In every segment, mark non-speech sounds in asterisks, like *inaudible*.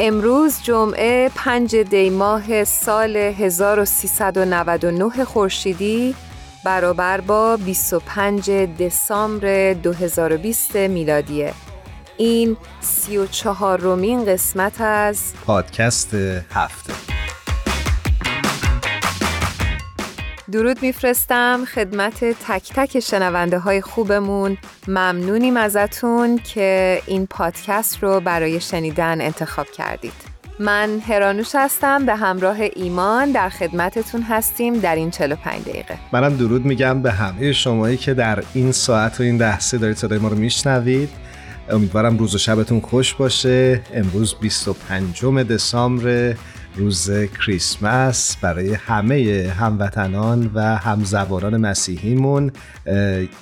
امروز جمعه 5 دی ماه سال 1399 خورشیدی برابر با 25 دسامبر 2020 میلادیه. این 34 رومین قسمت از پادکست هفته. درود میفرستم خدمت تک تک شنونده های خوبمون. ممنونیم ازتون که این پادکست رو برای شنیدن انتخاب کردید. من هرانوش هستم به همراه ایمان در خدمتتون هستیم در این 45 دقیقه. منم درود میگم به همه شمایی که در این ساعت و این لحظه دارید صدای ما رو میشنوید. امیدوارم روز و شبتون خوش باشه. امروز 25 دسامبر روز کریسمس برای همه هموطنان و همزبانان مسیحیمون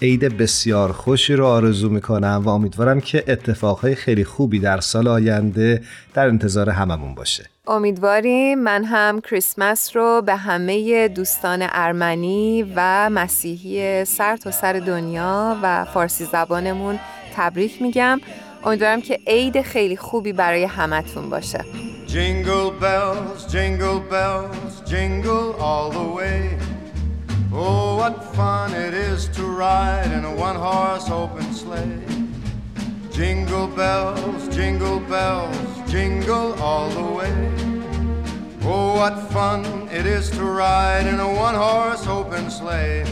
عید بسیار خوشی رو آرزو می‌کنم و امیدوارم که اتفاقهای خیلی خوبی در سال آینده در انتظار هممون باشه. امیدواریم من هم کریسمس رو به همه دوستان ارمنی و مسیحی سر تا سر دنیا و فارسی زبانمون تبریک میگم. امیدوارم که عید خیلی خوبی برای همتون باشه Jingle bells, jingle bells, jingle all the way. Oh, what fun it is to ride in a one horse open sleigh. Jingle bells, jingle bells, jingle all the. Oh, what fun it is to ride in a one horse open sleigh.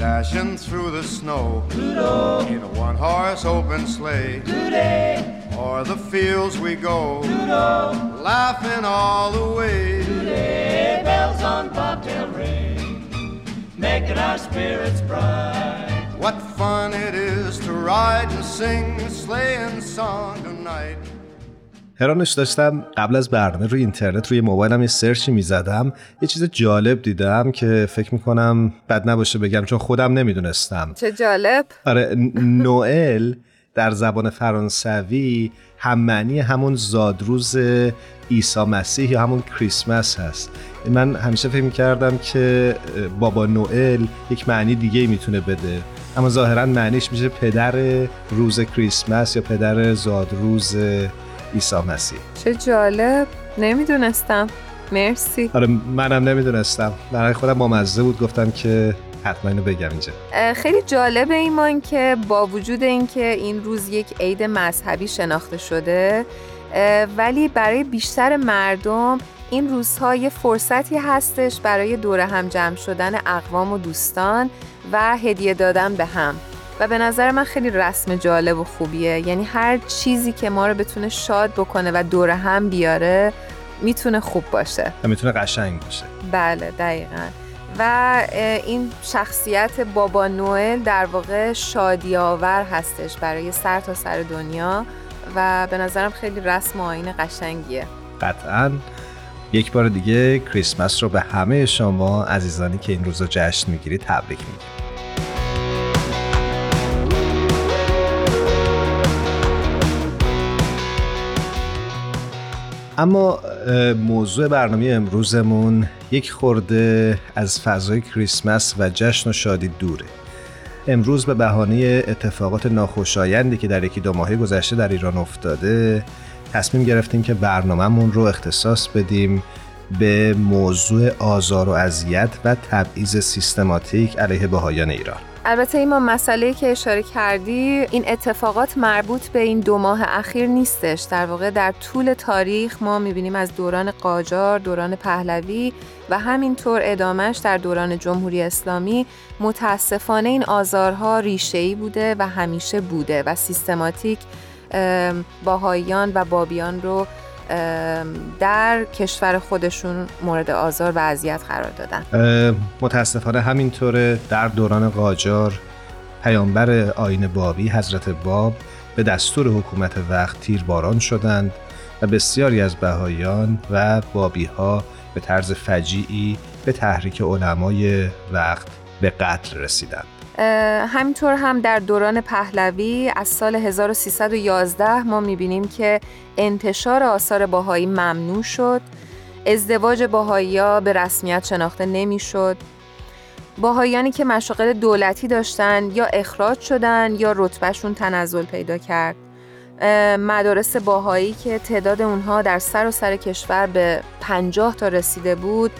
Dashing through the snow Doodle. in a one horse open sleigh. Doodle. O'er the fields we go, Doodle. laughing all the way. Today, bells on bobtail ring, making our spirits bright. What fun it is to ride and sing a sleighing song tonight. هرانش داشتم قبل از برنامه روی اینترنت روی موبایلم یه سرچی می‌زدم. یه چیز جالب دیدم که فکر می‌کنم بد نباشه بگم چون خودم نمی‌دونستم. چه جالب. آره نوئل در زبان فرانسوی هم معنی همون زادروز عیسی مسیح یا همون کریسمس هست. من همیشه فکر کردم که بابا نوئل یک معنی دیگه می‌تونه بده. اما ظاهرا معنیش میشه پدر روز کریسمس یا پدر زادروز عیسی مسیح. چه جالب. نمی‌دونستم. مرسی. آره منم نمی‌دونستم. برای خودم با مزه بود گفتم که حتما اینو بگم اینجا. خیلی جالب ایمان که با وجود اینکه این روز یک عید مذهبی شناخته شده ولی برای بیشتر مردم این روزها یه فرصتی هستش برای دور هم جمع شدن اقوام و دوستان و هدیه دادن به هم. و به نظر من خیلی رسم جالب و خوبیه. یعنی هر چیزی که ما رو بتونه شاد بکنه و دور هم بیاره می‌تونه خوب باشه. و می‌تونه قشنگ باشه. بله دقیقا. و این شخصیت بابا نوئل در واقع شادی آور هستش برای سر تا سر دنیا و به نظرم خیلی رسم و آین قشنگیه. قطعا. یک بار دیگه کریسمس رو به همه شما عزیزانی که این روز رو جشن می‌گیرید تبریک میگیم اما موضوع برنامه امروزمون یک خورده از فضای کریسمس و جشن و شادی دوره. امروز به بهانه اتفاقات ناخوشایندی که در یکی دو ماهه گذشته در ایران افتاده تصمیم گرفتیم که برنامهمون رو اختصاص بدیم به موضوع آزار و اذیت و تبعیض سیستماتیک علیه بهایان ایران. البته این مسئله که اشاره کردی این اتفاقات مربوط به این دو ماه اخیر نیستش. در واقع در طول تاریخ ما می‌بینیم از دوران قاجار، دوران پهلوی و همینطور ادامش در دوران جمهوری اسلامی متاسفانه این آزارها ریشه‌ای بوده و همیشه بوده و سیستماتیک باهاییان و بابیان رو در کشور خودشون مورد آزار و اذیت قرار دادن متاسفانه همینطوره در دوران قاجار پیامبر آین بابی حضرت باب به دستور حکومت وقت تیرباران شدند و بسیاری از بهایان و بابی ها به طرز فجیعی به تحریک علمای وقت به قتل رسیدند. همینطور هم در دوران پهلوی از سال 1311 ما می‌بینیم که انتشار آثار باهایی ممنوع شد. ازدواج باهایی ها به رسمیت شناخته نمی‌شد. باهایانی که مشاغل دولتی داشتن یا اخراج شدن یا رتبهشون تنزل پیدا کرد. مدارس باهایی که تعداد اونها در سر و سر کشور به پنجاه تا رسیده بود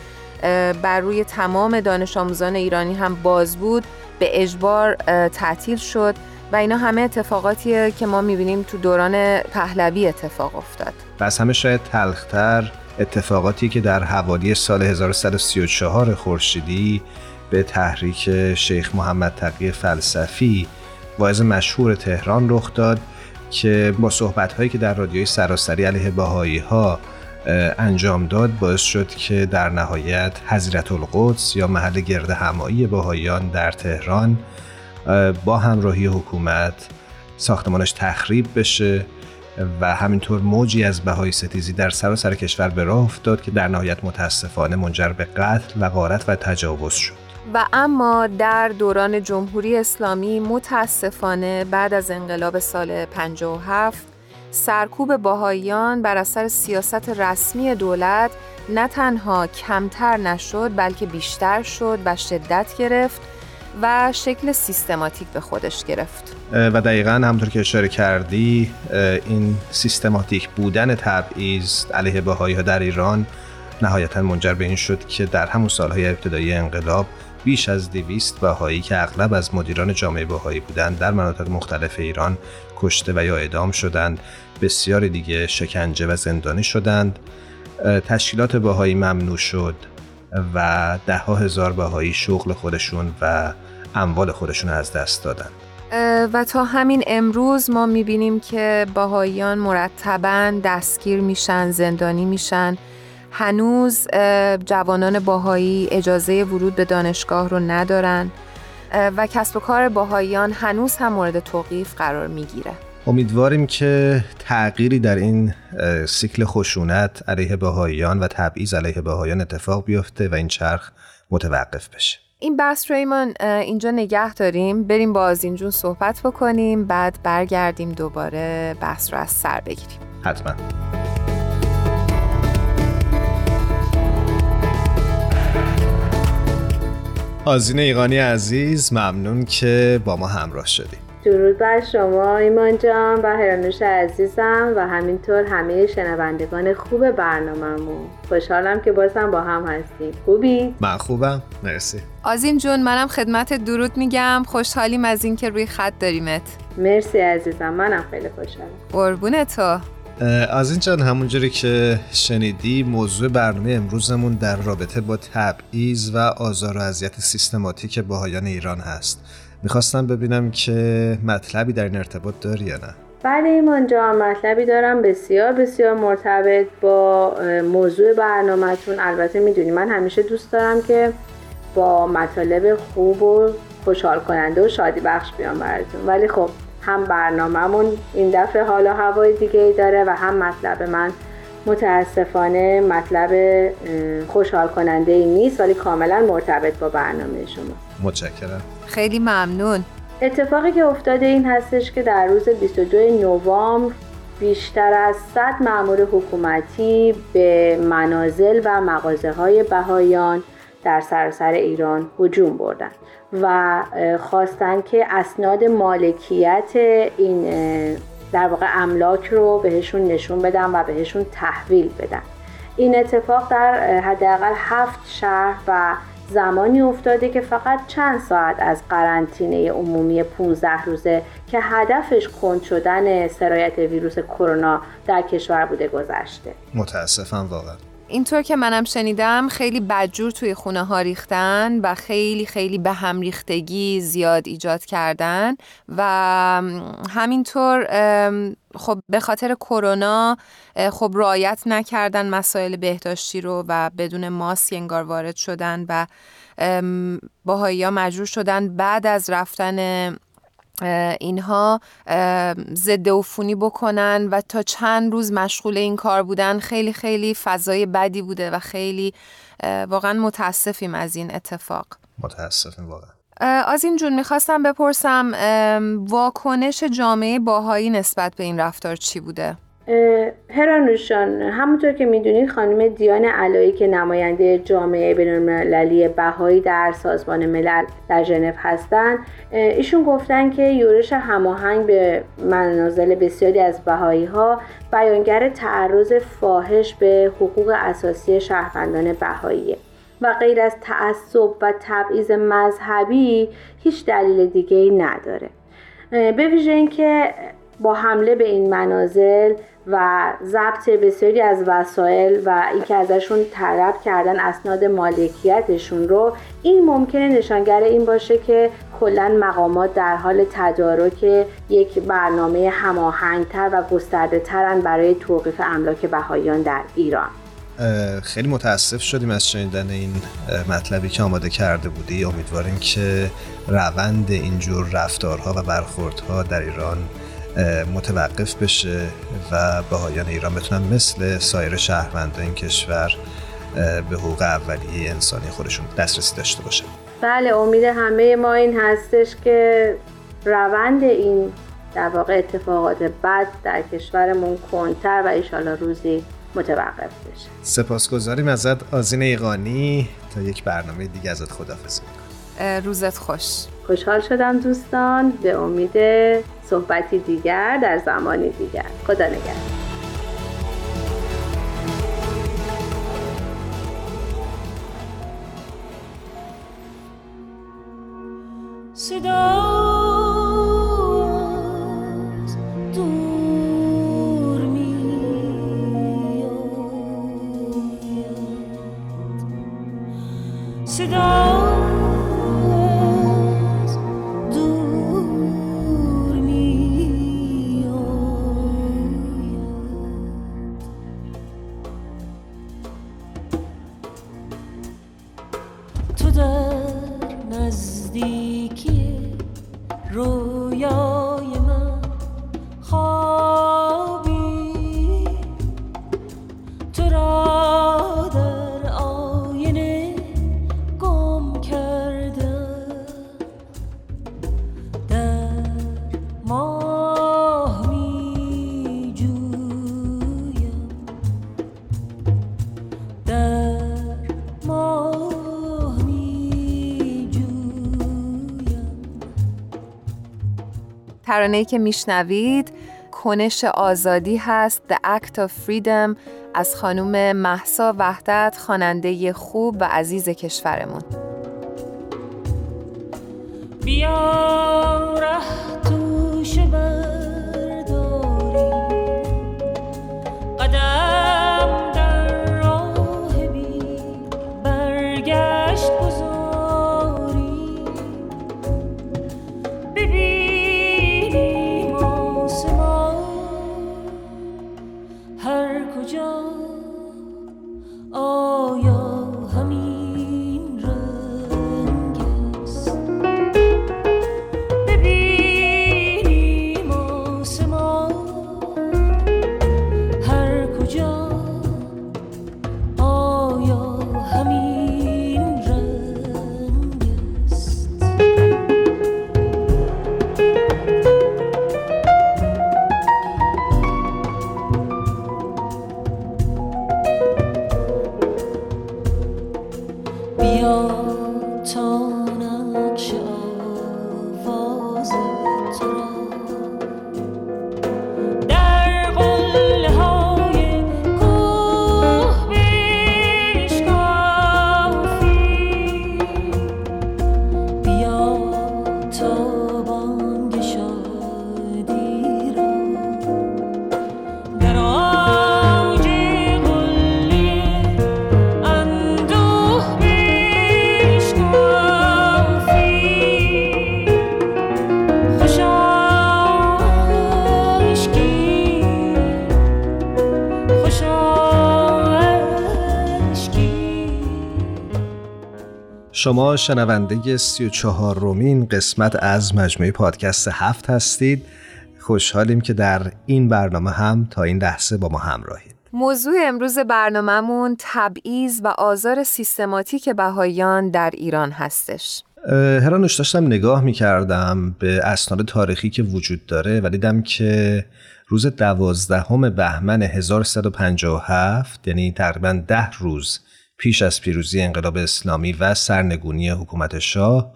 بر روی تمام دانش آموزان ایرانی هم باز بود به اجبار تعطیل شد و اینا همه اتفاقاتیه که ما می‌بینیم تو دوران پهلوی اتفاق افتاد. بس همه شاید تلختر اتفاقاتی که در حوالی سال 1134 خورشیدی به تحریک شیخ محمد تقی فلسفی واعظ مشهور تهران رخ داد که با صحبت هایی که در رادیوی سراسری علیه بهایی ها انجام داد باعث شد که در نهایت حضرت القدس یا محل گرد همایی بهاییان در تهران با همراهی حکومت ساختمانش تخریب بشه و همینطور موجی از بهای ستیزی در سراسر سر کشور به راه افتاد که در نهایت متاسفانه منجر به قتل و غارت و تجاوز شد. و اما در دوران جمهوری اسلامی متاسفانه بعد از انقلاب سال 57 سرکوب باهایان بر اثر سیاست رسمی دولت نه تنها کمتر نشد بلکه بیشتر شد و شدت گرفت و شکل سیستماتیک به خودش گرفت. و دقیقا همطور که اشاره کردی این سیستماتیک بودن تبعیض علیه بهایی ها در ایران نهایتا منجر به این شد که در همون سالهای ابتدایی انقلاب بیش از دویست بهایی که اغلب از مدیران جامعه بهایی بودند در مناطق مختلف ایران کشته و یا اعدام شدند بسیاری دیگه شکنجه و زندانی شدند. تشکیلات بهایی ممنوع شد و ده ها هزار بهایی شغل خودشون و اموال خودشون از دست دادند. و تا همین امروز ما می‌بینیم که باهاییان مرتبا دستگیر میشن زندانی میشن. هنوز جوانان باهایی اجازه ورود به دانشگاه رو ندارن. و کسب و کار باهاییان هنوز هم مورد توقیف قرار می‌گیره. امیدواریم که تغییری در این سیکل خشونت علیه بهاییان و تبعیض علیه بهاییان اتفاق بیفته و این چرخ متوقف بشه. این بحث رو ایمان اینجا نگه داریم. بریم با آزین صحبت بکنیم بعد برگردیم دوباره بحث رو از سر بگیریم. حتما. آزین ایقانی عزیز ممنون که با ما همراه شدی. درود بر شما ایمان جان و هرانوش عزیزم و همینطور همه شنوندگان خوب برنامهمون. خوشحالم که بازم با هم هستیم. خوبی؟ من خوبم. مرسی. آزین جون منم خدمت درود میگم. خوشحالیم از اینکه روی خط داریمت. مرسی عزیزم منم خیلی خوشحالم. قربون تو. از این جان همونجوری که شنیدی موضوع برنامه امروزمون در رابطه با تبعیض و آزار و اذیت سیستماتیک باهایان ایران هست. می‌خواستم ببینم که مطلبی در این ارتباط داری یا نه. بله ایمان جان مطلبی دارم بسیار بسیار مرتبط با موضوع برنامهتون. البته می‌دونی من همیشه دوست دارم که با مطالب خوب و خوشحال کننده و شادی بخش بیام براتون. ولی خب هم برنامهمون این دفعه حالا هوای دیگه ای داره و هم مطلب من متاسفانه مطلب خوشحال کننده ای نیست ولی کاملا مرتبط با برنامه شما. متشکرم. خیلی ممنون. اتفاقی که افتاده این هستش که در روز 22 نوامبر بیشتر از 100 مأمور حکومتی به منازل و مغازه های بهایان در سراسر ایران هجوم بردن و خواستن که اسناد مالکیت این در واقع املاک رو بهشون نشون بدن و بهشون تحویل بدن. این اتفاق در حداقل هفت شهر و زمانی افتاده که فقط چند ساعت از قرنطینه عمومی 15 روزه که هدفش کند شدن سرایت ویروس کرونا در کشور بوده گذشته. متاسفم واقعا. اینطور که منم شنیدم خیلی بدجور توی خونه ها ریختن و خیلی خیلی به هم ریختگی زیاد ایجاد کردن و همینطور خب به خاطر کرونا خب رعایت نکردن مسائل بهداشتی رو و بدون ماسک انگار وارد شدن و باهایی ها مجبور شدن بعد از رفتن اینها ضد عفونی بکنن و تا چند روز مشغول این کار بودن خیلی خیلی فضای بدی بوده و خیلی واقعا متاسفیم از این اتفاق متاسفیم واقعا از این جون می‌خواستم بپرسم واکنش جامعه باهایی نسبت به این رفتار چی بوده؟ هرانوشان همونطور که می‌دونید خانم دیان علایی که نماینده جامعه بینالمللی بهایی در سازمان ملل در ژنو هستند ایشون گفتن که یورش هماهنگ به منازل بسیاری از بهایی ها بیانگر تعرض فاحش به حقوق اساسی شهروندان بهاییه و غیر از تعصب و تبعیض مذهبی هیچ دلیل دیگه ای نداره به ویژه اینکه با حمله به این منازل و ضبط بسیاری از وسایل و اینکه ازشون طلب کردن اسناد مالکیتشون رو این ممکنه نشانگر این باشه که کلا مقامات در حال تدارک یک برنامه هماهنگتر و گسترده ترن برای توقیف املاک بهاییان در ایران. خیلی متاسف شدیم از شنیدن این مطلبی که آماده کرده بودی. امیدواریم که روند اینجور رفتارها و برخوردها در ایران متوقف بشه و بهایان ایران بتونن مثل سایر شهروندان این کشور به حقوق اولیه انسانی خودشون دسترسی داشته باشن بله امید همه ما این هستش که روند این در واقع اتفاقات بد در کشورمون کنتر و ایشالا روزی متوقف بشه. سپاسگزاریم ازت آزین ایقانی تا یک برنامه دیگه ازت خدافزی روزت خوش. خوشحال شدم دوستان. به امید صحبتی دیگر در زمانی دیگر. خدا نگهدار. صدا ترانه‌ای که میشنوید کنش آزادی هست The Act of Freedom از خانوم محسا وحدت خواننده خوب و عزیز کشورمون. بیا شما شنونده سی و چهار رومین قسمت از مجموعه پادکست هفت هستید. خوشحالیم که در این برنامه هم تا این لحظه با ما همراهید. موضوع امروز برنامهمون تبعیض و آزار سیستماتیک بهاییان در ایران هستش. هرانوش داشتم نگاه می‌کردم به اسناد تاریخی که وجود داره و دیدم که روز دوازدهم بهمن 1357 یعنی تقریبا ده روز پیش از پیروزی انقلاب اسلامی و سرنگونی حکومت شاه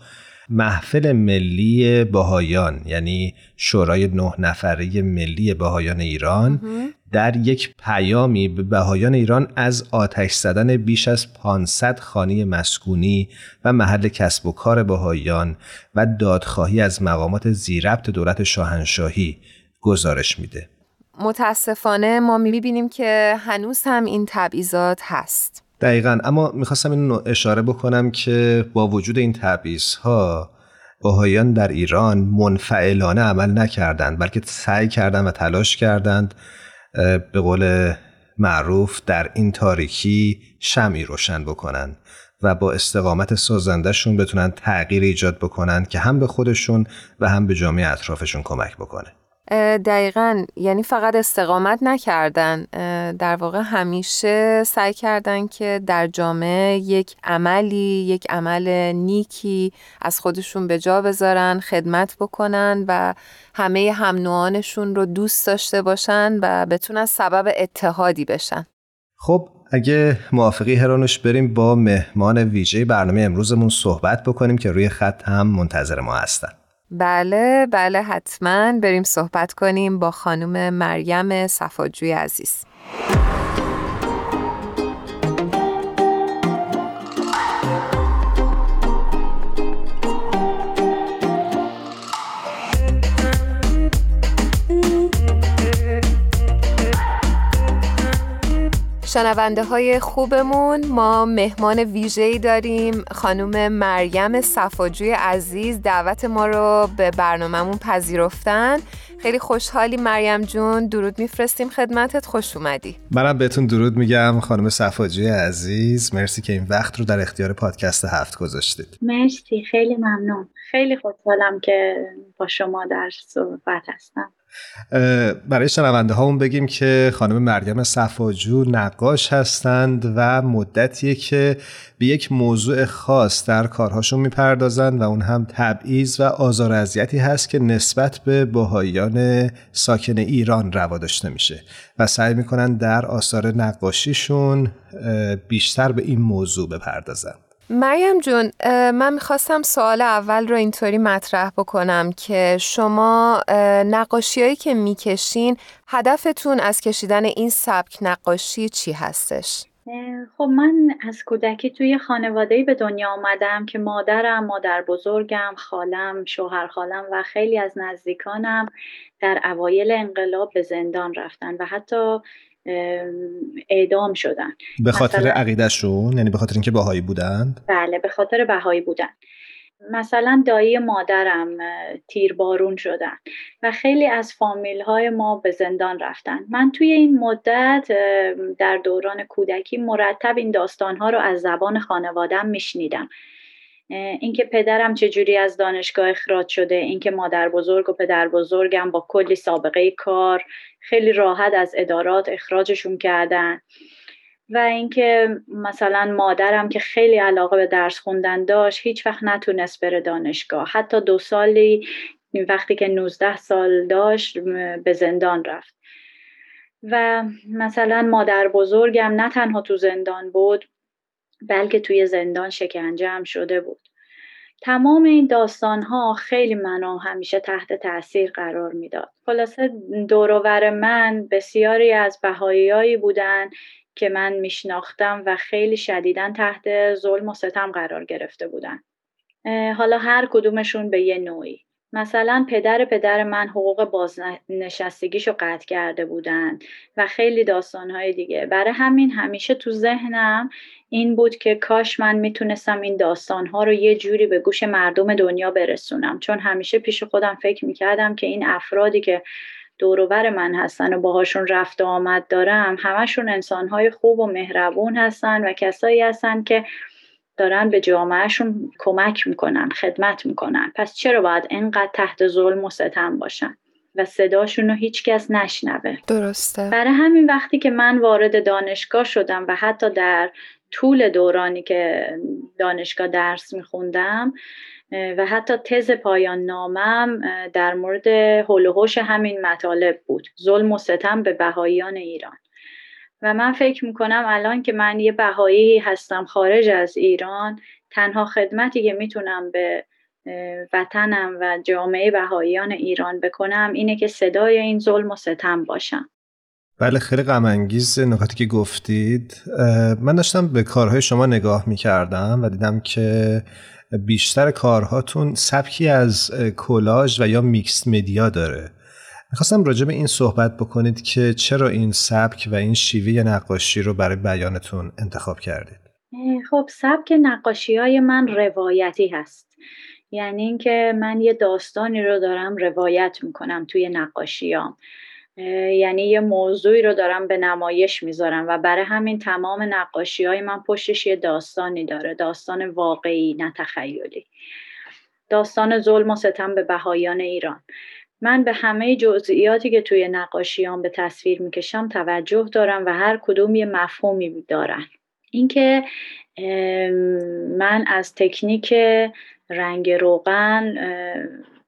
محفل ملی باهایان یعنی شورای نه نفره ملی باهایان ایران در یک پیامی به بهایان ایران از آتش زدن بیش از 500 خانه مسکونی و محل کسب و کار بهایان و دادخواهی از مقامات زیربط دولت شاهنشاهی گزارش میده. متاسفانه ما می‌بینیم که هنوز هم این تبعیضات هست. دقیقا. اما می‌خواستم این اشاره بکنم که با وجود این تبعیض ها باهایان در ایران منفعلانه عمل نکردند بلکه سعی کردند و تلاش کردند به قول معروف در این تاریکی شمی روشن بکنن و با استقامت سازندهشون بتونن تغییر ایجاد بکنن که هم به خودشون و هم به جامعه اطرافشون کمک بکنه. دقیقا یعنی فقط استقامت نکردن. در واقع همیشه سعی کردن که در جامعه یک عملی یک عمل نیکی از خودشون به جا بذارن خدمت بکنن و همه هم نوعانشون رو دوست داشته باشن و بتونن سبب اتحادی بشن. خب اگه موافقی هرانوش بریم با مهمان ویژه برنامه امروزمون صحبت بکنیم که روی خط هم منتظر ما هستن. بله بله حتما. بریم صحبت کنیم با خانم مریم صفاجوی عزیز. شنونده های خوبمون. ما مهمان ویژه‌ای داریم خانم مریم صفاجوی عزیز. دعوت ما رو به برنامهمون پذیرفتن. خیلی خوشحالی مریم جون درود میفرستیم خدمتت. خوش اومدی. منم بهتون درود میگم خانم صفاجوی عزیز. مرسی که این وقت رو در اختیار پادکست هفت گذاشتید. مرسی خیلی ممنون. خیلی خوشحالم که با شما در صحبت هستم. برای شنونده هامون بگیم که خانم مریم صفاجو نقاش هستند و مدتیه که به یک موضوع خاص در کارهاشون می‌پردازند و اون هم تبعیض و آزار اذیتی هست که نسبت به باهایان ساکن ایران روا داشته میشه و سعی می‌کنن در آثار نقاشیشون بیشتر به این موضوع بپردازن مریم جون من می‌خواستم سوال اول رو اینطوری مطرح بکنم که شما نقاشی که می‌کشین هدفتون از کشیدن این سبک نقاشی چی هستش؟ خب من از کودکی توی خانواده‌ای به دنیا آمدم که مادرم، مادر بزرگم، خالم، شوهر خالم و خیلی از نزدیکانم در اوایل انقلاب به زندان رفتن و حتی اعدام شدن. به خاطر عقیدهشون؟ یعنی به خاطر اینکه بهایی بودند؟ بله به خاطر بهایی بودن. مثلا دایی مادرم تیربارون شدن و خیلی از فامیل های ما به زندان رفتن. من توی این مدت در دوران کودکی مرتب این داستان ها رو از زبان خانوادم میشنیدم. اینکه پدرم چجوری از دانشگاه اخراج شده اینکه مادر بزرگ و پدر بزرگم با کلی سابقه کار خیلی راحت از ادارات اخراجشون کردن. و اینکه مثلا مادرم که خیلی علاقه به درس خوندن داشت هیچ وقت نتونست بره دانشگاه. حتی دو سالی وقتی که 19 سال داشت به زندان رفت. و مثلا مادر بزرگم نه تنها تو زندان بود بلکه توی زندان شکنجه هم شده بود. تمام این داستان ها خیلی منو همیشه تحت تاثیر قرار می‌داد. خلاصه دورور من بسیاری از بهاییایی بودن که من میشناختم و خیلی شدیدا تحت ظلم و ستم قرار گرفته بودن. حالا هر کدومشون به یه نوعی. مثلا پدر پدر من حقوق بازنشستگیشو قطع کرده بودن و خیلی داستانهای دیگه. برای همین همیشه تو ذهنم این بود که کاش من می‌تونستم این داستانها رو یه جوری به گوش مردم دنیا برسونم. چون همیشه پیش خودم فکر می‌کردم که این افرادی که دوروبر من هستن و باهاشون رفت و آمد دارم همشون انسانهای خوب و مهربون هستن و کسایی هستن که دارن به جامعهشون کمک می‌کنن خدمت می‌کنن. پس چرا باید انقدر تحت ظلم و ستم باشن و صداشون رو هیچکس نشنوه. درسته. برای همین وقتی که من وارد دانشگاه شدم و حتی در طول دورانی که دانشگاه درس میخوندم و حتی تز پایان نامم در مورد هلوهوش همین مطالب بود. ظلم و ستم به بهاییان ایران. و من فکر می‌کنم الان که من یه بهایی هستم خارج از ایران تنها خدمتی که می‌تونم به وطنم و جامعه بهاییان ایران بکنم اینه که صدای این ظلم و ستم باشم. بله خیلی غم انگیز نکاتی که گفتید. من داشتم به کارهای شما نگاه می‌کردم و دیدم که بیشتر کارهاتون سبکی از کلاژ و یا mixed media داره. می‌خواستم راجع به این صحبت بکنید که چرا این سبک و این شیوه نقاشی رو برای بیانتون انتخاب کردید. خب سبک نقاشی های من روایتی هست. یعنی اینکه من یه داستانی رو دارم روایت می‌کنم توی نقاشیام یعنی یه موضوعی رو دارم به نمایش می‌ذارم و برای همین تمام نقاشی های من پشتش یه داستانی داره. داستان واقعی نه تخیلی. داستان ظلم و ستم به بهایان ایران. من به همه جزئیاتی که توی نقاشیام به تصویر می‌کشم توجه دارم و هر کدوم یه مفهومی دارن. اینکه من از تکنیک رنگ روغن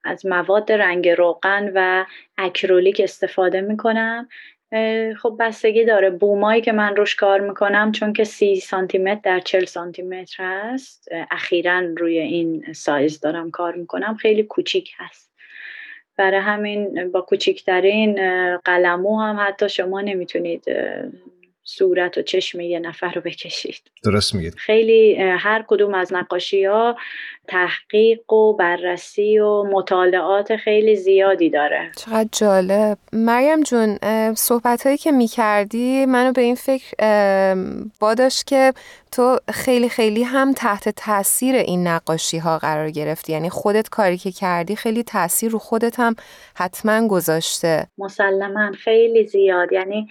از مواد رنگ روغن و اکرولیک استفاده می‌کنم. خب بستگی داره. بومایی که من روش کار می‌کنم چون که سی سانتی متر در چل سانتی متر هست اخیرا روی این سایز دارم کار می‌کنم. خیلی کوچیک هست. برای همین با کوچیکترین قلمو هم حتی شما نمی‌تونید صورت و چشم یه نفر رو بکشید. درست میگید. خیلی هر کدوم از نقاشی ها تحقیق و بررسی و مطالعات خیلی زیادی داره. چقدر جالب. مریم جون صحبت هایی که می‌کردی منو به این فکر باداشت که تو خیلی خیلی هم تحت تاثیر این نقاشی ها قرار گرفتی. یعنی خودت کاری که کردی خیلی تاثیر رو خودت هم حتما گذاشته. مسلما خیلی زیاد. یعنی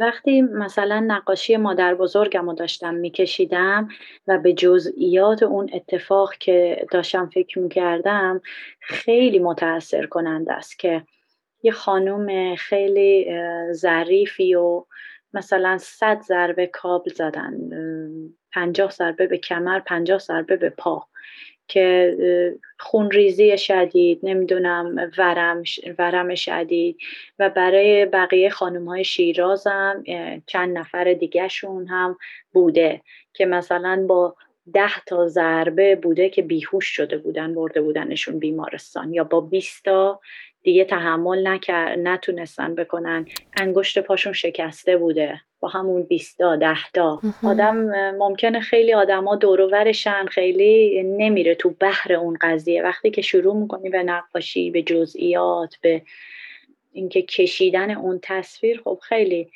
وقتی مثلا نقاشی مادر بزرگم رو داشتم میکشیدم و به جزئیات اون اتفاق که داشتم فکر می‌کردم خیلی متاثر کننده است که یه خانوم خیلی ظریفی و مثلا صد ضربه کابل زدن پنجاه ضربه به کمر پنجاه ضربه به پا. که خونریزی شدید نمی‌دونم ورم, ورم شدید و برای بقیه خانم های شیرازم چند نفر دیگهشون هم بوده که مثلا با ده تا ضربه بوده که بیهوش شده بودن برده بودنشون بیمارستان یا با 20 تا دیگه تحمل نکر... نتونستن بکنن. انگشت پاشون شکسته بوده. با همون بیستا دهتا آدم ممکنه خیلی آدما دورورشن خیلی نمیره تو بحر اون قضیه. وقتی که شروع می‌کنی به نقاشی به جزئیات به اینکه کشیدن اون تصویر خب خیلی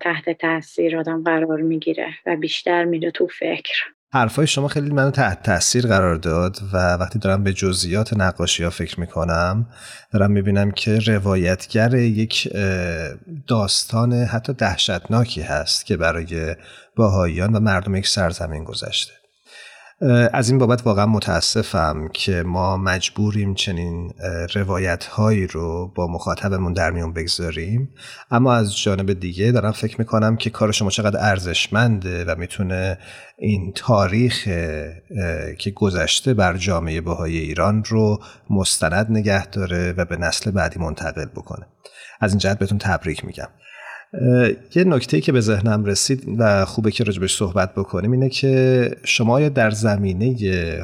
تحت تاثیر آدم قرار می‌گیره و بیشتر میره تو فکر. حرفای شما خیلی منو تحت تاثیر قرار داد و وقتی دارم به جزئیات نقاشی ها فکر می‌کنم دارم می‌بینم که روایتگر یک داستان حتی دهشتناکی هست که برای باهایان و مردم یک سرزمین گذشته. از این بابت واقعا متاسفم که ما مجبوریم چنین روایت هایی رو با مخاطبمون در میون بگذاریم. اما از جانب دیگه دارم فکر می‌کنم که کار شما چقدر ارزشمنده و می‌تونه این تاریخ که گذشته بر جامعه بهای ایران رو مستند نگه داره و به نسل بعدی منتقل بکنه. از این جهت بهتون تبریک میگم. یه نکته که به ذهنم رسید و خوبه که راجبش صحبت بکنیم اینه که شما یا در زمینه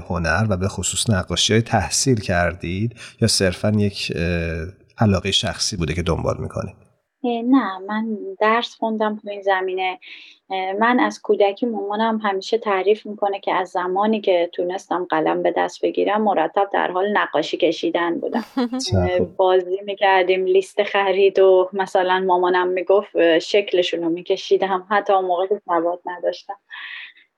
هنر و به خصوص نقاشی های تحصیل کردید یا صرفا یک علاقه شخصی بوده که دنبال می‌کنید؟ نه من درس خوندم تو این زمینه. من از کودکی مامانم همیشه تعریف می‌کنه که از زمانی که تونستم قلم به دست بگیرم مرتب در حال نقاشی کشیدن بودم. بازی می‌کردیم لیست خرید و مثلا مامانم می‌گفت شکلشون رو میکشیدم. حتی اون موقع که سواد نداشتم.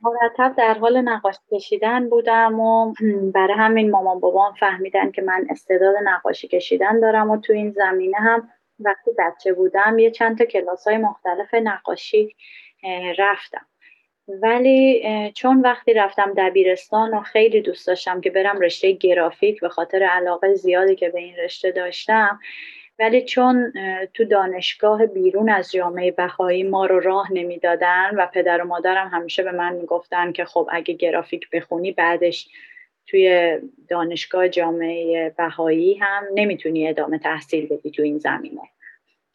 مرتب در حال نقاشی کشیدن بودم و برای همین مامان بابام فهمیدن که من استعداد نقاشی کشیدن دارم و تو این زمینه هم وقتی بچه بودم یه چند تا کلاس های مختلف نقاشی رفتم. ولی چون وقتی رفتم دبیرستان و خیلی دوست داشتم که برم رشته گرافیک به خاطر علاقه زیادی که به این رشته داشتم ولی چون تو دانشگاه بیرون از جامعه بهایی ما رو راه نمی‌دادن و پدر و مادرم همیشه به من می‌گفتن که خب اگه گرافیک بخونی بعدش توی دانشگاه جامعه بهایی هم نمی‌تونی ادامه تحصیل بدی تو این زمینه.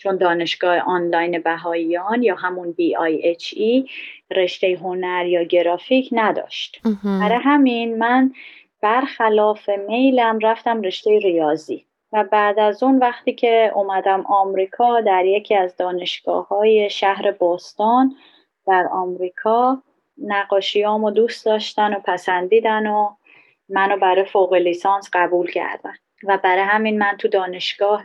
چون دانشگاه آنلاین بهاییان یا همون BIHE رشته هنر یا گرافیک نداشت. برای همین من برخلاف میلم رفتم رشته ریاضی و بعد از اون وقتی که اومدم آمریکا در یکی از دانشگاه های شهر بوستون در آمریکا نقاشیامو دوست داشتن و پسندیدن و منو برای فوق لیسانس قبول کردن. و برای همین من تو دانشگاه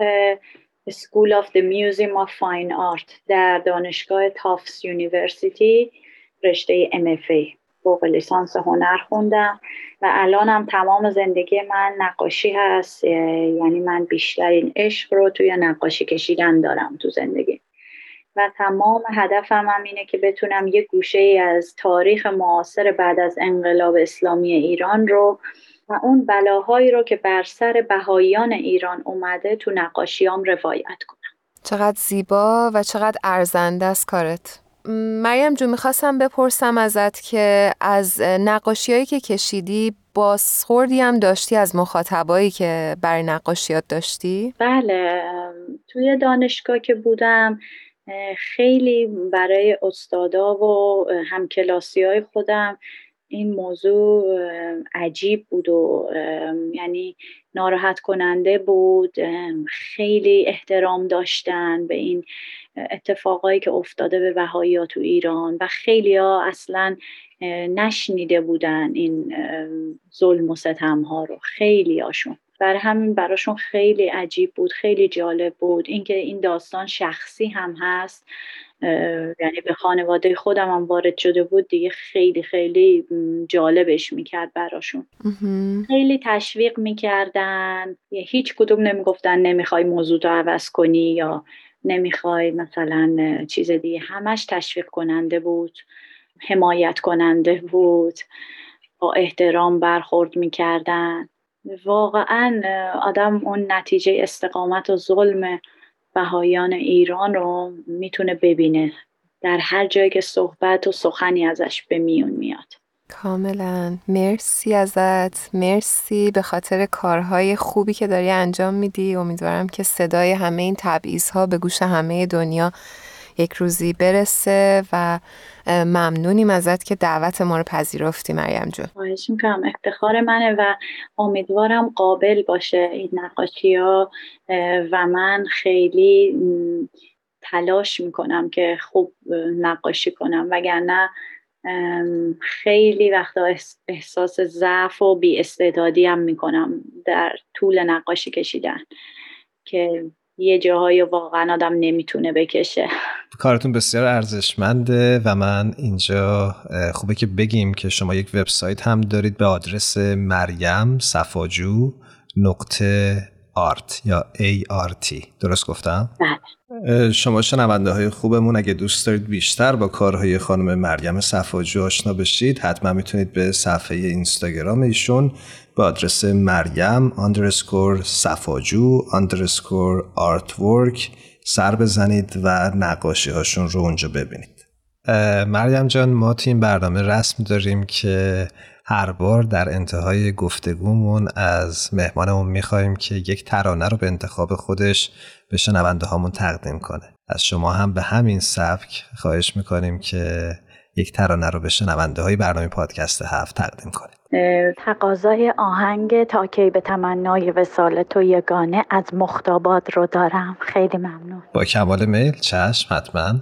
School of the Museum of Fine Art در دانشگاه تافس یونیورسیتی رشته MFA فوق لیسانس هنر خوندم و الانم تمام زندگی من نقاشی هست یعنی من بیشترین عشق رو توی نقاشی کشیدن دارم تو زندگی. و تمام هدفم هم اینه که بتونم یه گوشه ای از تاریخ معاصر بعد از انقلاب اسلامی ایران رو و اون بلاهایی رو که بر سر بهاییان ایران اومده تو نقاشیام روایت کنم چقدر زیبا و چقدر ارزنده است کارت مریم جو می‌خواستم بپرسم ازت که از نقاشی هایی که کشیدی بازخوردی هم داشتی از مخاطبایی که برای نقاشیات داشتی؟ بله توی دانشگاه که بودم خیلی برای استادا و همکلاسی های خودم این موضوع عجیب بود و یعنی ناراحت کننده بود. خیلی احترام داشتن به این اتفاقایی که افتاده به بهایی تو ایران و خیلی ها اصلا نشنیده بودن این ظلم و ستم ها رو. خیلی هاشون برای همین براشون خیلی عجیب بود خیلی جالب بود. اینکه این داستان شخصی هم هست یعنی به خانواده خودم هم وارد شده بود دیگه خیلی خیلی جالبش می‌کرد براشون. خیلی تشویق می‌کردن. هیچ کدوم نمی‌گفتن نمی‌خوای موضوع رو عوض کنی یا نمی‌خوای مثلا چیز دیگه. همش تشویق کننده بود حمایت کننده بود با احترام برخورد می‌کردن. واقعا آدم اون نتیجه استقامت و ظلم بهایان ایران رو می‌تونه ببینه. در هر جایی که صحبت و سخنی ازش به میون میاد. کاملا. مرسی ازت. مرسی به خاطر کارهای خوبی که داری انجام میدی. امیدوارم که صدای همه این تبعیض ها به گوش همه دنیا یک روزی برسه و ممنونیم ازت که دعوت ما رو پذیرفتی مریم جون. خواهش می‌کنم. افتخار منه و امیدوارم قابل باشه این نقاشی ها و من خیلی تلاش می‌کنم که خوب نقاشی کنم. وگرنه خیلی وقتا احساس ضعف و بی هم می‌کنم در طول نقاشی کشیدن که یه جاهای واقعا آدم نمی‌تونه بکشه. کارتون بسیار ارزشمنده و من اینجا خوبه که بگیم که شما یک وبسایت هم دارید به آدرس مریم صفاجو نقطه art یا ART درست گفتم؟ بله. شما شنونده های خوبمون اگه دوست دارید بیشتر با کارهای خانم مریم صفاجو آشنا بشید حتما می‌تونید به صفحه اینستاگرام ایشون به آدرس مریم underscore صفاجو underscore artwork سر بزنید و نقاشی هاشون رو اونجا ببینید. مریم جان ما تو این برنامه رسم داریم که هر بار در انتهای گفتگومون از مهمانمون می‌خوایم که یک ترانه رو به انتخاب خودش به شنونده هامون تقدیم کنه. از شما هم به همین سبک خواهش می‌کنیم که یک ترانه رو به شنونده های برنامه پادکست هفت تقدیم کنید. تقاضای آهنگ تا کی به تمنای وسال تو یگانه از مختابات رو دارم. خیلی ممنون. با کمال میل چشم حتما.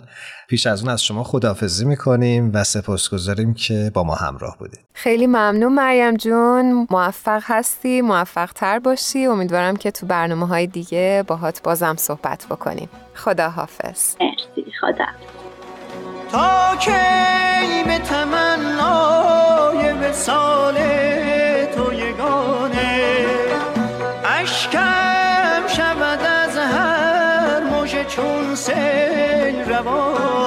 پیش از اون از شما خداحافظی می‌کنیم و سپاسگزاریم که با ما همراه بودید. خیلی ممنون مریم جون. موفق هستی موفق تر باشی. امیدوارم که تو برنامه های دیگه باهات بازم صحبت بکنیم. خداحافظ. مرسی خدا تا کی به تمنای وسال تو یگانه اشکم شود از هر موج چون سیل روانه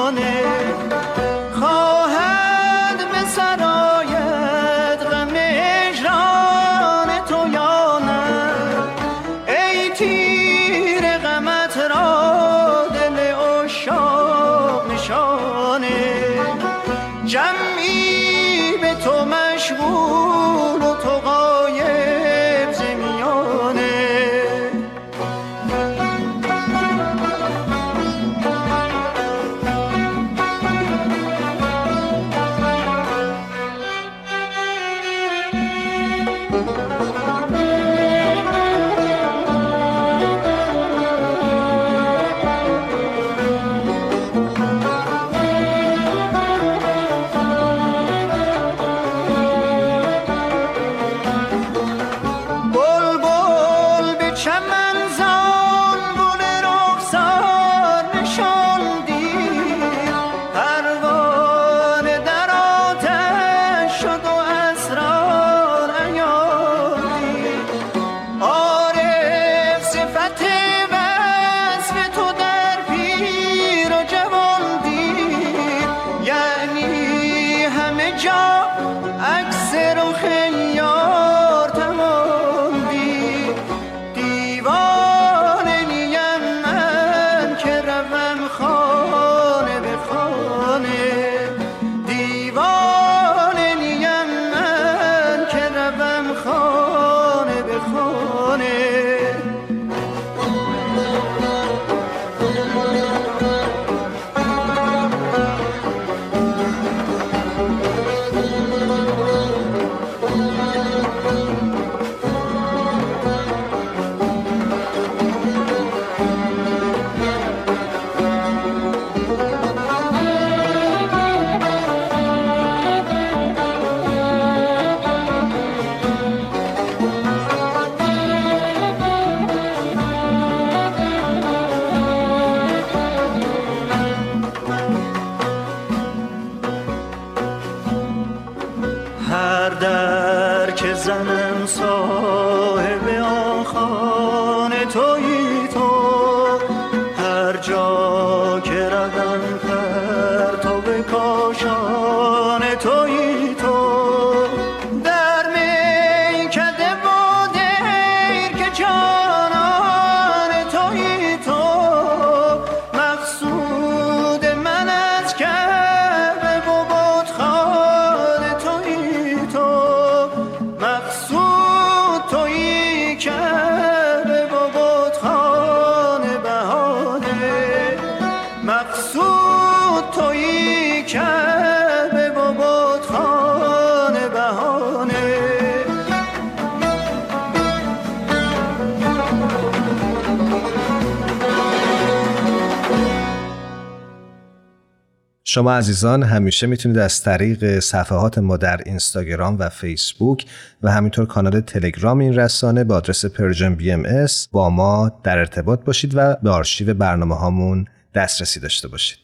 شما عزیزان همیشه می‌تونید از طریق صفحات ما در اینستاگرام و فیسبوک و همینطور کانال تلگرام این رسانه با آدرس Persian BMS با ما در ارتباط باشید و به آرشیو برنامه هامون دسترسی داشته باشید.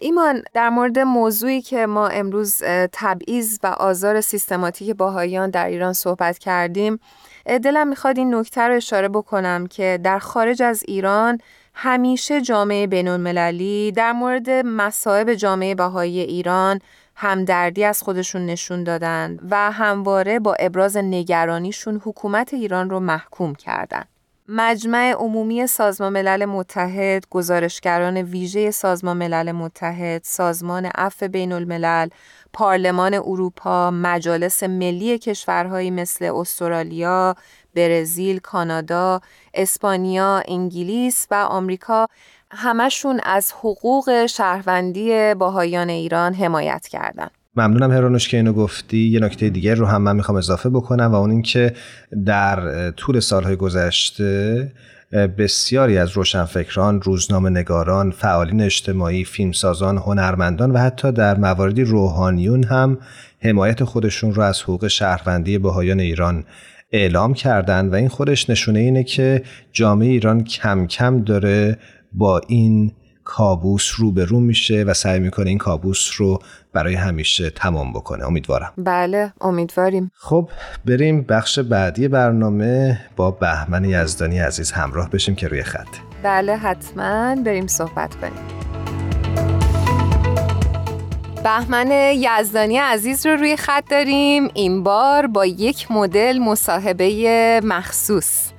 ایمان در مورد موضوعی که ما امروز تبعیض و آزار سیستماتیک بهاییان در ایران صحبت کردیم دلم می‌خواد این نکته رو اشاره بکنم که در خارج از ایران همیشه جامعه بین المللی در مورد مصائب جامعه بهایی ایران همدردی از خودشون نشون دادن و همواره با ابراز نگرانیشون حکومت ایران رو محکوم کردن. مجمع عمومی سازمان ملل متحد، گزارشگران ویژه سازمان ملل متحد، سازمان عفو بین الملل، پارلمان اروپا، مجالس ملی کشورهایی مثل استرالیا، برزیل، کانادا، اسپانیا، انگلیس و آمریکا همشون از حقوق شهروندی باهایان ایران حمایت کردند. ممنونم هرانوش که اینو گفتی یه نکته دیگر رو هم من می‌خوام اضافه بکنم و اون اینکه در طول سالهای گذشته بسیاری از روشنفکران، روزنامه نگاران، فعالین اجتماعی، فیلمسازان، هنرمندان و حتی در مواردی روحانیون هم حمایت خودشون رو از حقوق شهروندی بهایان ایران اعلام کردن و این خودش نشونه اینه که جامعه ایران کم کم داره با این کابوس رو به رو میشه و سعی می‌کنه این کابوس رو برای همیشه تمام بکنه. امیدوارم. بله امیدواریم. خب بریم بخش بعدی برنامه با بهمن یزدانی عزیز همراه بشیم که روی خط. بله حتما بریم صحبت کنیم. بهمن یزدانی عزیز رو روی خط داریم. این بار با یک مدل مصاحبه مخصوص.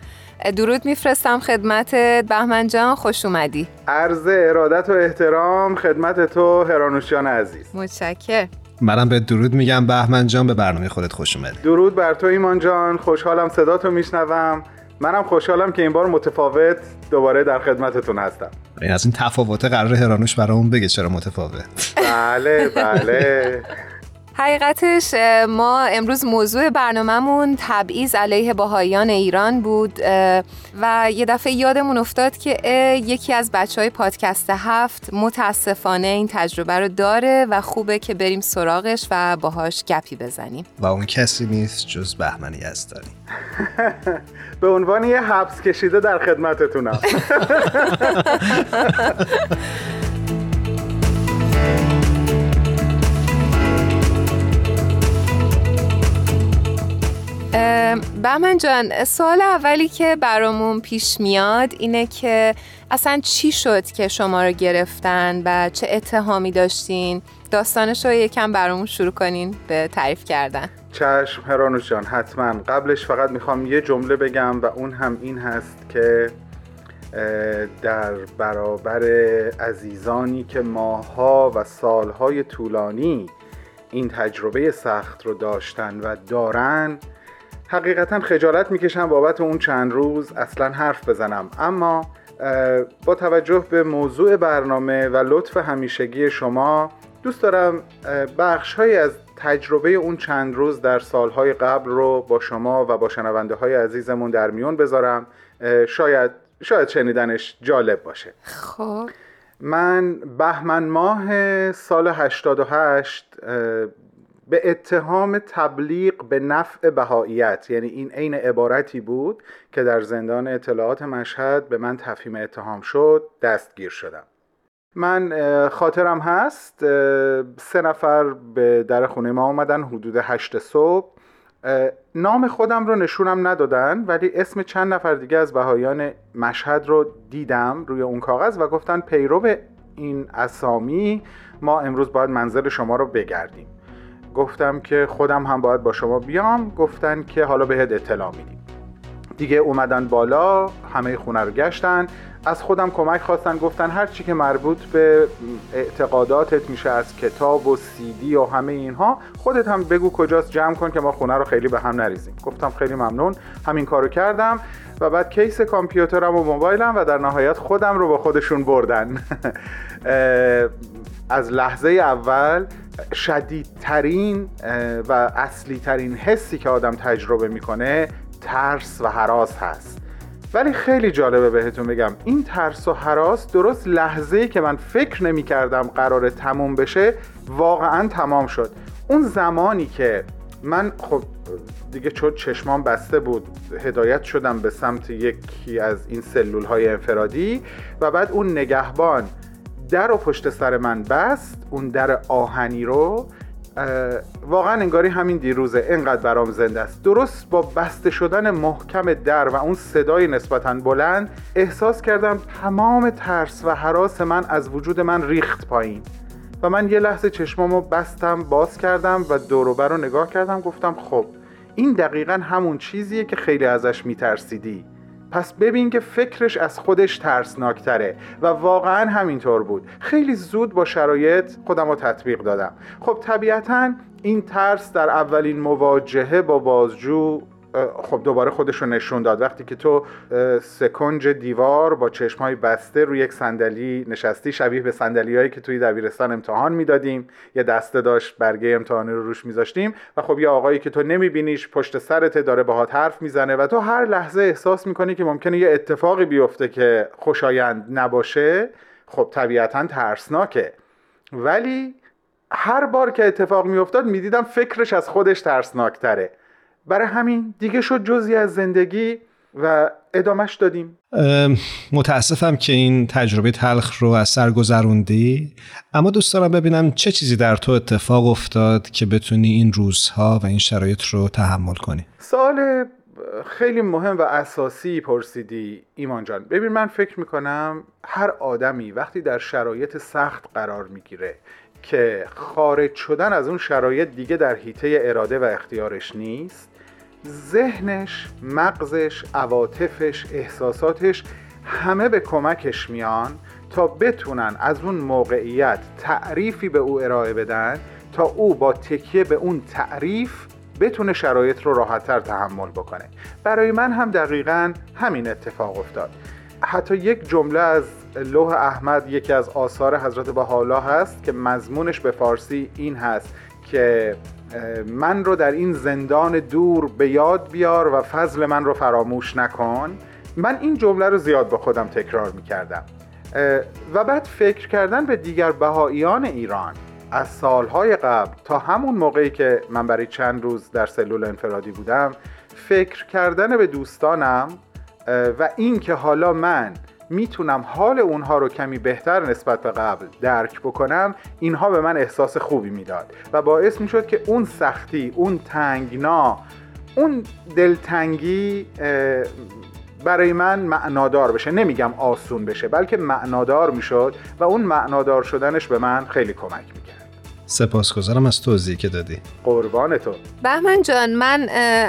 درود میفرستم خدمتت بهمن جان خوش اومدی. عرض ارادت و احترام خدمت تو هرانوشیان عزیز. متشکر منم به درود میگم بهمن جان به برنامه خودت خوش اومدی. درود بر تو ایمان جان خوشحالم صداتو میشنوم. منم خوشحالم که این بار متفاوت دوباره در خدمتتون هستم. این از این تفاوت قرار هرانوش برامون بگه چرا متفاوت. بله بله. *laughs* حقیقتش ما امروز موضوع برنامهمون تبعیض علیه باهایان ایران بود و یه دفعه یادمون افتاد که یکی از بچه های پادکست هفت متاسفانه این تجربه رو داره و خوبه که بریم سراغش و باهاش گپی بزنیم. و اون کسی نیست جز بهمن یزدانی *laughs* به عنوان یه حبس کشیده در خدمتتونم. *laughs* بهمن جان سوال اولی که برامون پیش میاد اینه که اصلا چی شد که شما رو گرفتن و چه اتهامی داشتین؟ داستانش رو یکم برامون شروع کنین به تعریف کردن. چشم هرانوش جان حتما. قبلش فقط می‌خوام یه جمله بگم و اون هم این هست که در برابر عزیزانی که ماها و سالهای طولانی این تجربه سخت رو داشتن و دارن حقیقتا خجالت می‌کشم بابت اون چند روز اصلا حرف بزنم. اما با توجه به موضوع برنامه و لطف همیشگی شما دوست دارم بخش از تجربه اون چند روز در سالهای قبل رو با شما و با شنونده های عزیزمون در میون بذارم. شاید شاید شنیدنش جالب باشه. خب. من بهمن ماه سال 88 به اتهام تبلیغ به نفع بهاییت. یعنی این عین عبارتی بود که در زندان اطلاعات مشهد به من تفهیم اتهام شد دستگیر شدم. من خاطرم هست سه نفر به در خونه ما آمدن حدود هشت صبح. نام خودم رو نشونم ندادن ولی اسم چند نفر دیگه از بهایان مشهد رو دیدم روی اون کاغذ و گفتن پیرو این اسامی ما امروز باید منزل شما رو بگردیم. گفتم که خودم هم باید با شما بیام گفتن که حالا بهت اطلاع میدیم. دیگه اومدن بالا همه خونه رو گشتن. از خودم کمک خواستن گفتن هر چی که مربوط به اعتقاداتت میشه از کتاب و سیدی و همه اینها خودت هم بگو کجاست جمع کن که ما خونه رو خیلی به هم نریزیم. گفتم خیلی ممنون همین کارو کردم و بعد کیس کامپیوترم و موبایلم و در نهایت خودم رو با خودشون بردن. *laughs* از لحظه اول شدیدترین و اصلی ترین حسی که آدم تجربه می‌کنه ترس و حراس هست. ولی خیلی جالبه بهتون بگم این ترس و حراس درست لحظه که من فکر نمی کردم قرار تموم بشه واقعا تمام شد. اون زمانی که من خب دیگه چون چشمان بسته بود هدایت شدم به سمت یکی از این سلول های انفرادی و بعد اون نگهبان در و پشت سر من بست اون در آهنی رو واقعا انگاری همین دیروزه انقدر برام زنده است. درست با بسته شدن محکم در و اون صدای نسبتا بلند احساس کردم تمام ترس و حراس من از وجود من ریخت پایین. و من یه لحظه چشمامو بستم باز کردم و دوروبر رو نگاه کردم گفتم خب این دقیقا همون چیزیه که خیلی ازش میترسیدی. پس ببین که فکرش از خودش ترسناکتره و واقعا همینطور بود. خیلی زود با شرایط خودم رو تطبیق دادم. خب طبیعتا این ترس در اولین مواجهه با بازجو خب دوباره خودش رو نشون داد. وقتی که تو سکنج دیوار با چشمهای بسته روی یک صندلی نشستی شبیه به صندلی هایی که توی دبیرستان امتحان می‌دادیم. یه دسته داشت برگه امتحانی رو روش میذاشتیم و خب یه آقایی که تو نمیبینیش پشت سرت داره باهات حرف می‌زنه و تو هر لحظه احساس می‌کنی که ممکنه یه اتفاقی بیفته که خوشایند نباشه. خب طبیعتا ترسناکه. ولی هر بار که اتفاق میافتاد می‌دیدم فکرش از خودش ترسناکتره. برای همین دیگه شد جزی از زندگی و ادامش دادیم. متاسفم که این تجربه تلخ رو از سر گذروندی. اما دوست دارم ببینم چه چیزی در تو اتفاق افتاد که بتونی این روزها و این شرایط رو تحمل کنی. سال خیلی مهم و اساسی پرسیدی ایمان جان. ببین من فکر می‌کنم هر آدمی وقتی در شرایط سخت قرار می‌گیره که خارج شدن از اون شرایط دیگه در حیطه اراده و اختیارش نیست ذهنش مغزش عواطفش احساساتش همه به کمکش میان تا بتونن از اون موقعیت تعریفی به او ارائه بدن تا او با تکیه به اون تعریف بتونه شرایط رو راحتتر تحمل بکنه. برای من هم دقیقا همین اتفاق افتاد. حتی یک جمله از لوح احمد یکی از آثار حضرت بهاءالله هست که مضمونش به فارسی این هست که من رو در این زندان دور به یاد بیار و فضل من رو فراموش نکن. من این جمله رو زیاد با خودم تکرار می کردم و بعد فکر کردن به دیگر بهاییان ایران. از سالهای قبل تا همون موقعی که من برای چند روز در سلول انفرادی بودم فکر کردن به دوستانم و این که حالا من می‌تونم حال اونها رو کمی بهتر نسبت به قبل درک بکنم اینها به من احساس خوبی می‌داد و باعث می‌شد که اون سختی اون تنگنا اون دلتنگی برای من معنادار بشه. نمیگم آسون بشه بلکه معنادار می‌شد و اون معنادار شدنش به من خیلی کمک می‌کرد. سپاسگزارم از توضیحی که دادی. قربان تو. بهمن جان من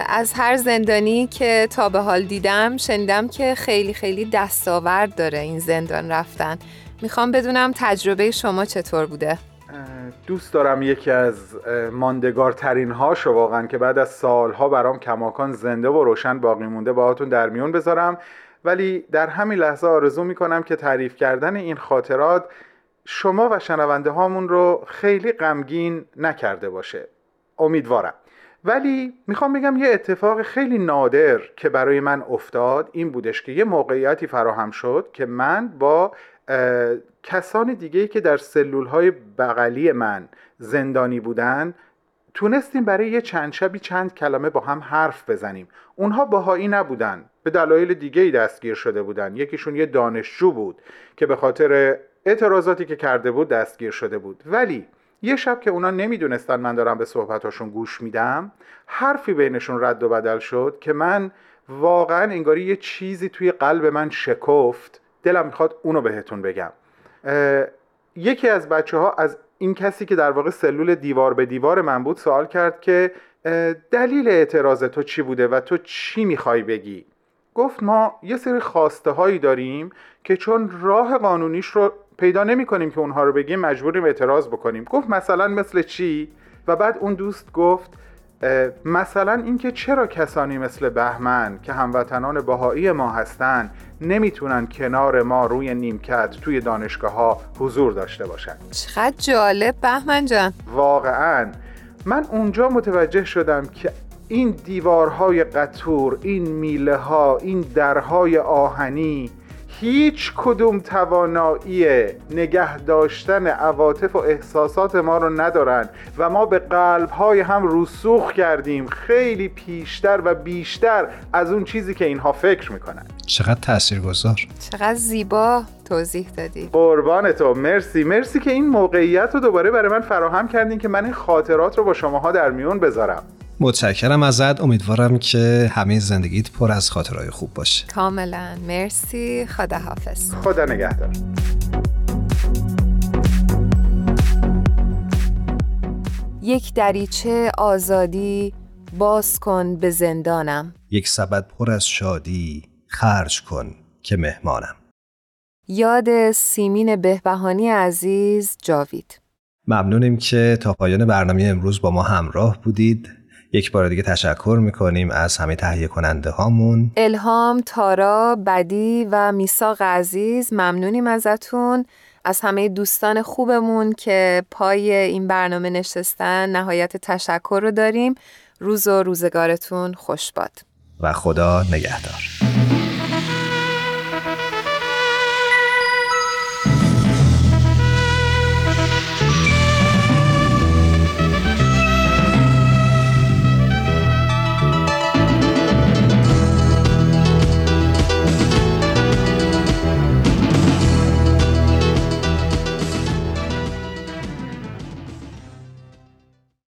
از هر زندانی که تا به حال دیدم شنیدم که خیلی خیلی دستاورد داره این زندان رفتن. می‌خوام بدونم تجربه شما چطور بوده؟ دوست دارم یکی از ماندگارترین هاشو واقعا که بعد از سالها برام کماکان زنده و روشن باقی مونده باهاتون در میون بذارم. ولی در همین لحظه آرزو می‌کنم که تعریف کردن این خاطرات شما و شنونده هامون رو خیلی غمگین نکرده باشه. امیدوارم. ولی می‌خوام بگم یه اتفاق خیلی نادر که برای من افتاد این بودش که یه موقعیتی فراهم شد که من با کسان دیگه که در سلول های بغلی من زندانی بودن تونستیم برای یه چند شبی چند کلمه با هم حرف بزنیم. اونها باهایی نبودن. به دلایل دیگه ای دستگیر شده بودن. یکیشون یه دانشجو بود که به خاطر اعتراضاتی که کرده بود دستگیر شده بود. ولی یه شب که اونا نمی‌دونستن من دارم به صحبتاشون گوش میدم حرفی بینشون رد و بدل شد که من واقعا انگاری یه چیزی توی قلب من شکفت. دلم می‌خواد اونو بهتون بگم. یکی از بچه ها از این کسی که در واقع سلول دیوار به دیوار من بود سوال کرد که دلیل اعتراض تو چی بوده و تو چی می‌خوای بگی؟ گفت ما یه سری خواسته هایی داریم که چون راه قانونیش رو پیدا نمی کنیم که اونها رو بگیم مجبوریم اعتراض بکنیم. گفت مثلا مثل چی؟ و بعد اون دوست گفت مثلا اینکه چرا کسانی مثل بهمن که هموطنان بهایی ما هستند نمی‌تونن کنار ما روی نیمکت توی دانشگاه ها حضور داشته باشن؟ چقدر جالب بهمن جان. واقعا. من اونجا متوجه شدم که این دیوارهای قطور این میله ها این درهای آهنی هیچ کدوم توانایی نگه داشتن عواطف و احساسات ما رو ندارن و ما به قلب های هم رسوخ کردیم. خیلی پیشتر و بیشتر از اون چیزی که اینها فکر می‌کنن. چقدر تاثیرگذار. چقدر زیبا توضیح دادی. قربان تو. مرسی. مرسی که این موقعیت رو دوباره برای من فراهم کردین که من این خاطرات رو با شماها در میون بذارم. متشکرم ازت. امیدوارم که همه زندگیت پر از خاطرهای خوب باشه. کاملا. مرسی. خدا حافظ. خدا نگهدار. یک دریچه آزادی باز کن به زندانم. یک سبد پر از شادی خرج کن که مهمانم. یاد سیمین بهبهانی عزیز جاوید. ممنونیم که تا پایان برنامه امروز با ما همراه بودید. یک بار دیگه تشکر می‌کنیم از همه تهیه کننده هامون الهام، تارا، بدی و میساق عزیز ممنونیم ازتون. از همه دوستان خوبمون که پای این برنامه نشستن نهایت تشکر رو داریم. روز و روزگارتون خوش باد. و خدا نگهدار.